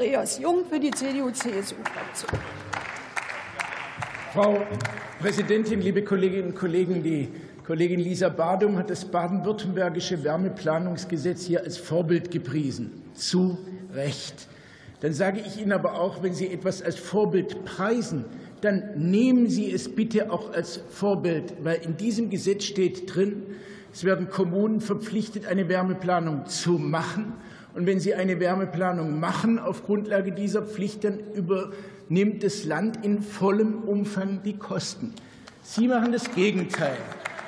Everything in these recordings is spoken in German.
Andreas Jung für die CDU-CSU-Fraktion. Frau Präsidentin, liebe Kolleginnen und Kollegen! Die Kollegin Lisa Badum hat das baden-württembergische Wärmeplanungsgesetz hier als Vorbild gepriesen. Zu Recht. Dann sage ich Ihnen aber auch, wenn Sie etwas als Vorbild preisen, dann nehmen Sie es bitte auch als Vorbild, weil in diesem Gesetz steht drin, es werden Kommunen verpflichtet, eine Wärmeplanung zu machen. Und wenn sie eine Wärmeplanung machen auf Grundlage dieser Pflicht, dann übernimmt das Land in vollem Umfang die Kosten. Sie machen das Gegenteil.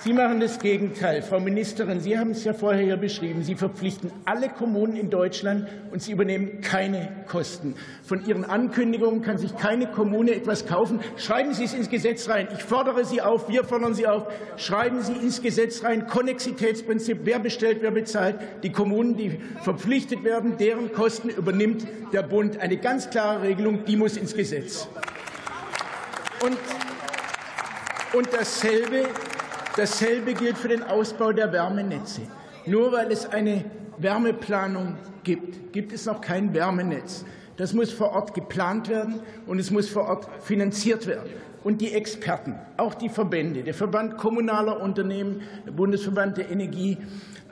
Sie machen das Gegenteil. Frau Ministerin, Sie haben es ja vorher hier beschrieben. Sie verpflichten alle Kommunen in Deutschland, und Sie übernehmen keine Kosten. Von Ihren Ankündigungen kann sich keine Kommune etwas kaufen. Schreiben Sie es ins Gesetz rein. Ich fordere Sie auf, wir fordern Sie auf, schreiben Sie ins Gesetz rein, Konnexitätsprinzip, wer bestellt, wer bezahlt. Die Kommunen, die verpflichtet werden, deren Kosten übernimmt der Bund. Eine ganz klare Regelung, die muss ins Gesetz. Und, und dasselbe Dasselbe gilt für den Ausbau der Wärmenetze. Nur weil es eine Wärmeplanung gibt, gibt es noch kein Wärmenetz. Das muss vor Ort geplant werden, und es muss vor Ort finanziert werden. Und die Experten, auch die Verbände, der Verband kommunaler Unternehmen, der Bundesverband der Energie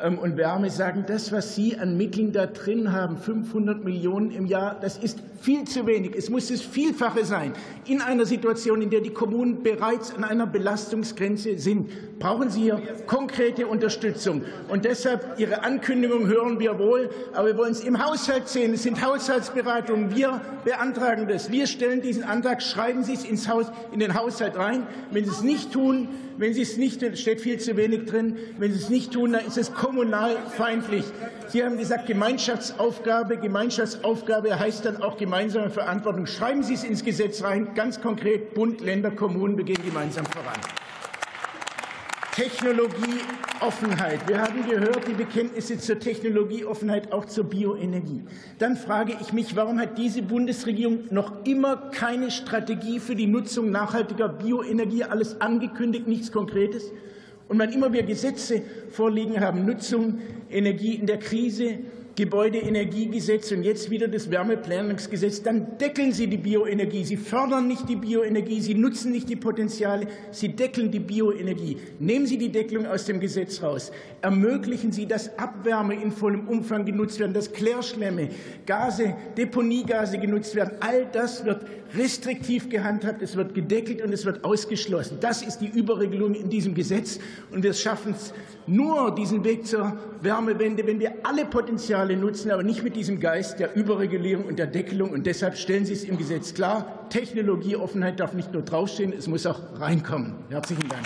ähm, und Wärme sagen, das, was Sie an Mitteln da drin haben, 500 Millionen im Jahr, das ist viel zu wenig. Es muss das Vielfache sein. In einer Situation, in der die Kommunen bereits an einer Belastungsgrenze sind, brauchen sie hier konkrete Unterstützung. Und deshalb Ihre Ankündigung hören wir wohl, aber wir wollen es im Haushalt sehen. Es sind Haushaltsberatungen. Wir beantragen das. Wir stellen diesen Antrag. Schreiben Sie es ins Haus, in den Haushalt rein. Wenn Sie es nicht tun, wenn Sie es nicht, steht viel zu wenig drin. Wenn Sie es nicht tun, dann ist es kommunalfeindlich. Sie haben gesagt Gemeinschaftsaufgabe. Gemeinschaftsaufgabe heißt dann auch gemeinsame Verantwortung. Schreiben Sie es ins Gesetz rein. Ganz konkret, Bund, Länder, Kommunen begehen gemeinsam voran. Technologieoffenheit. Wir haben gehört die Bekenntnisse zur Technologieoffenheit, auch zur Bioenergie. Dann frage ich mich, warum hat diese Bundesregierung noch immer keine Strategie für die Nutzung nachhaltiger Bioenergie? Alles angekündigt, nichts Konkretes. Und wann immer wir Gesetze vorliegen haben, Nutzung, Energie in der Krise, Gebäudeenergiegesetz und jetzt wieder das Wärmeplanungsgesetz, dann deckeln Sie die Bioenergie. Sie fördern nicht die Bioenergie, Sie nutzen nicht die Potenziale, Sie deckeln die Bioenergie. Nehmen Sie die Deckelung aus dem Gesetz raus. Ermöglichen Sie, dass Abwärme in vollem Umfang genutzt werden, dass Klärschlämme, Gase, Deponiegase genutzt werden. All das wird restriktiv gehandhabt, es wird gedeckelt und es wird ausgeschlossen. Das ist die Überregelung in diesem Gesetz. Und wir schaffen es nur, diesen Weg zur Wärmewende, wenn wir alle Potenziale nutzen, aber nicht mit diesem Geist der Überregulierung und der Deckelung. Und deshalb stellen Sie es im Gesetz klar. Technologieoffenheit darf nicht nur draufstehen, es muss auch reinkommen. Herzlichen Dank.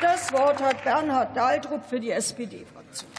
Das Wort hat Bernhard Dahldrup für die SPD-Fraktion.